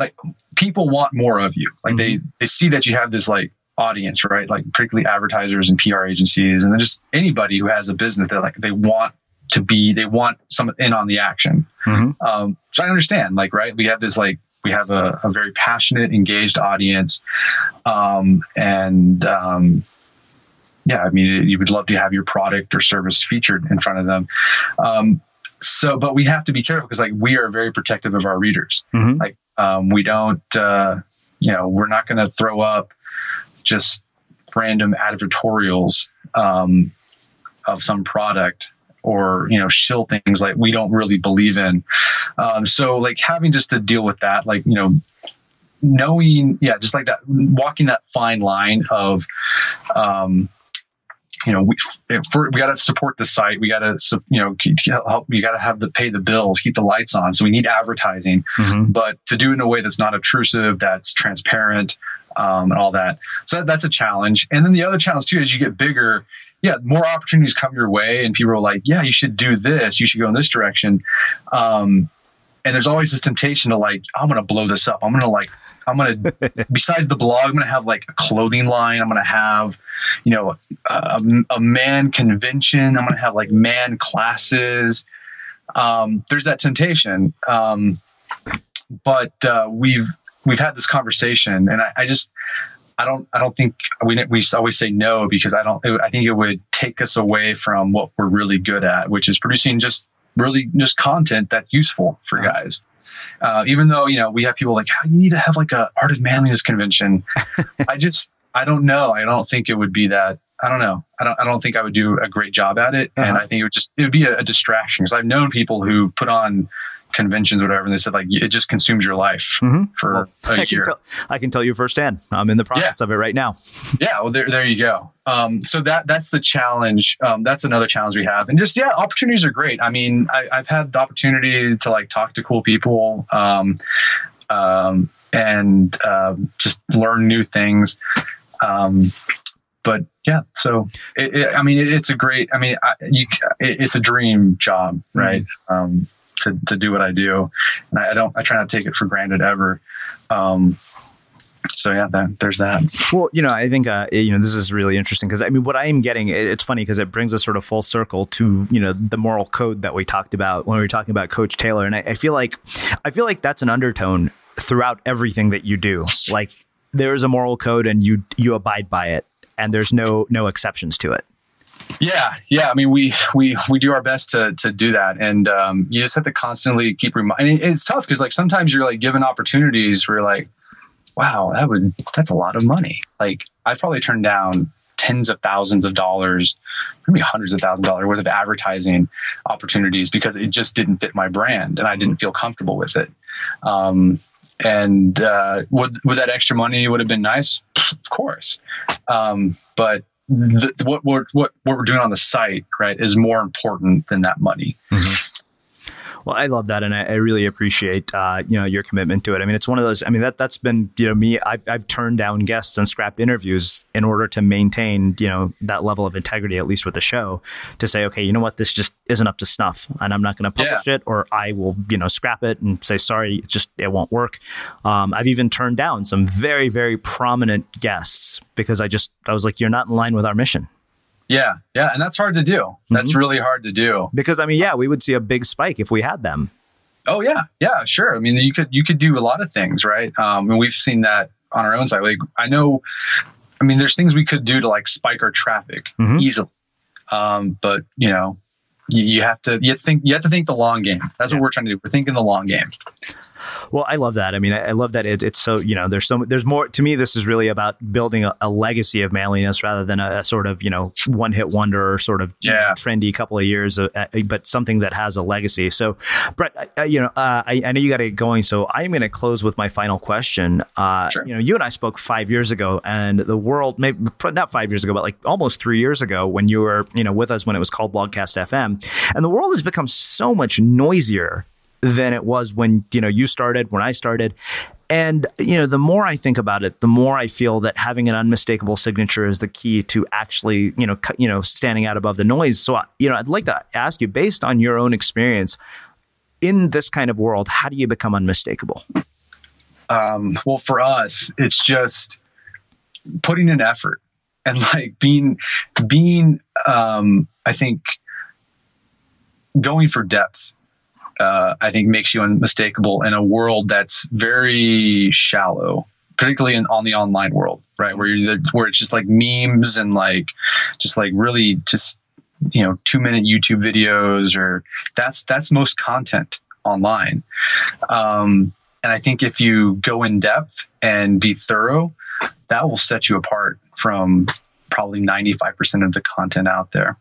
Like people want more of you. Like mm-hmm. they they see that you have this like audience, right? Like particularly advertisers and PR agencies, and then just anybody who has a business that like they want to be, they want some in on the action. Mm-hmm. Um, so I understand, like, right? We have this like we have a, a very passionate, engaged audience, um, and um, yeah, I mean, you would love to have your product or service featured in front of them. So, but we have to be careful because like we are very protective of our readers. Mhm. Like um, we don't, uh, you know, we're not going to throw up just random advertorials um, of some product or you know shill things like we don't really believe in. Um, so like having just to deal with that, like you know, knowing, yeah, just like that, walking that fine line of. Um, you know, we for, we got to support the site. We got to, you know, help. We got to have the pay the bills, keep the lights on. So we need advertising, Mhm. but to do it in a way that's not obtrusive, that's transparent, um, and all that. So that, that's a challenge. And then the other challenge too, as you get bigger, yeah, more opportunities come your way, and people are like, yeah, you should do this. You should go in this direction. Um, and there's always this temptation to like, I'm going to blow this up. I'm going to like, I'm going to, besides the blog, I'm going to have like a clothing line. I'm going to have, you know, a, a man convention. I'm going to have like man classes. Um, there's that temptation. Um, but uh, we've, we've had this conversation and I, I just, I don't, I don't think we, we always say no because I don't, I think it would take us away from what we're really good at, which is producing just really just content that's useful for guys. Uh, even though you know we have people like, "How you need to have like a art of manliness convention." I just, I don't know. I don't think it would be that. I don't know. I don't. I don't think I would do a great job at it, and I think it would just it would be a, a distraction because I've known people who put on conventions whatever, and they said like it just consumes your life for a I can, year. tell, I can tell you firsthand. I'm in the process of it right now. yeah well there, there you go. Um, so that that's the challenge. Um, that's another challenge we have. And just yeah opportunities are great. I mean I, i've had the opportunity to like talk to cool people um, um, and um, just learn new things. Um, but yeah so it, it, i mean it, it's a great i mean I, you, it, it's a dream job right? Um, to, to do what i do and I, I don't i try not to take it for granted ever um, so yeah, that, there's that. Well, you know, I think uh, you know this is really interesting because I mean, what I am getting, it- it's funny because it brings us sort of full circle to you know the moral code that we talked about when we were talking about Coach Taylor, and I, I feel like I feel like that's an undertone throughout everything that you do. Like there is a moral code, and you you abide by it, and there's no no exceptions to it. Yeah, yeah. I mean, we we we do our best to to do that, and um, you just have to constantly keep reminding. It's tough because like sometimes you're like given opportunities where you're like, wow, that would that's a lot of money. Like I've probably turned down tens of thousands of dollars, maybe hundreds of thousand dollars worth of advertising opportunities because it just didn't fit my brand and I didn't feel comfortable with it. Um, and uh, would would that extra money would have been nice? Of course, um, but the, what what what what we're doing on the site right is more important than that money. Mm-hmm. Well, I love that, and I, I really appreciate uh, you know your commitment to it. I mean, it's one of those. I mean, that that's been you know me. I've, I've turned down guests and scrapped interviews in order to maintain you know that level of integrity, at least with the show, to say, okay, you know what, this just isn't up to snuff, and I'm not going to publish it, or I will you know scrap it and say sorry, it just it won't work. Um, I've even turned down some very very prominent guests because I just I was like, you're not in line with our mission. Yeah, yeah, and that's hard to do. That's really hard to do. Because I mean, yeah, we would see a big spike if we had them. Oh yeah, yeah, sure. I mean, you could you could do a lot of things, right? Um, and we've seen that on our own side. Like I know, I mean, there's things we could do to like spike our traffic easily, um, but you know, you, you have to you think you have to think the long game. That's what we're trying to do. We're thinking the long game. Well, I love that. I mean, I, I love that it, it's so you know there's so there's more to me. This is really about building a, a legacy of manliness rather than a, a sort of you know one hit wonder or sort of know, trendy couple of years, uh, uh, but something that has a legacy. So, Brett, uh, you know, uh, I, I know you got it going, so I'm going to close with my final question. Uh, You know, you and I spoke five years ago, and the world maybe not five years ago, but like almost three years ago when you were you know with us when it was called Blogcast FM, and the world has become so much noisier than it was when you know you started when I started. And you know, the more I think about it, the more I feel that having an unmistakable signature is the key to actually, you know, cu- you know, standing out above the noise. So, you know, I'd like to ask you, based on your own experience in this kind of world, how do you become unmistakable? Um, well, for us, it's just putting in effort and like being being um, I think going for depth uh, I think makes you unmistakable in a world that's very shallow, particularly in, on the online world, right? Where you're where it's just like memes and like just like really just you know two minute YouTube videos or that's that's most content online. Um, and I think if you go in depth and be thorough, that will set you apart from probably 95% of the content out there.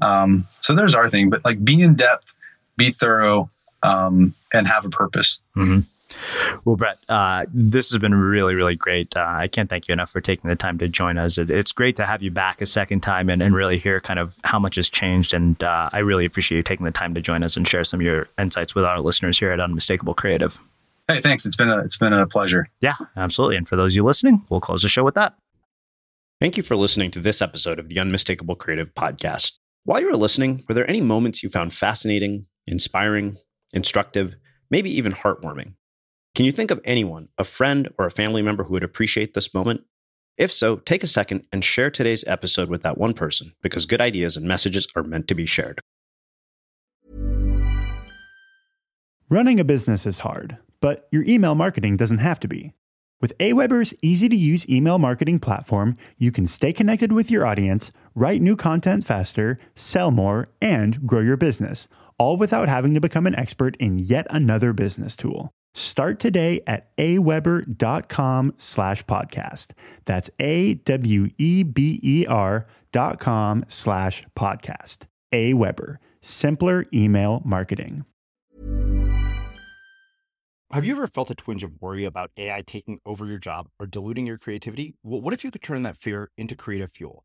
Um, so there's our thing, but like be in depth, be thorough, um, and have a purpose. Mm-hmm. Well, Brett, uh, this has been really, really great. Uh, I can't thank you enough for taking the time to join us. It, it's great to have you back a second time and, and really hear kind of how much has changed. And uh, I really appreciate you taking the time to join us and share some of your insights with our listeners here at Unmistakable Creative. Hey, thanks. It's been a it's been a pleasure. Yeah, absolutely. And for those of you listening, we'll close the show with that. Thank you for listening to this episode of the Unmistakable Creative Podcast. While you were listening, were there any moments you found fascinating, inspiring, instructive, maybe even heartwarming? Can you think of anyone, a friend or a family member who would appreciate this moment? If so, take a second and share today's episode with that one person because good ideas and messages are meant to be shared. Running a business is hard, but your email marketing doesn't have to be. With Aweber's easy to use email marketing platform, you can stay connected with your audience, write new content faster, sell more, and grow your business, all without having to become an expert in yet another business tool. Start today at aweber.com slash podcast. That's A-W-E-B-E-R dot com slash podcast. Aweber, simpler email marketing. Have you ever felt a twinge of worry about AI taking over your job or diluting your creativity? Well, what if you could turn that fear into creative fuel?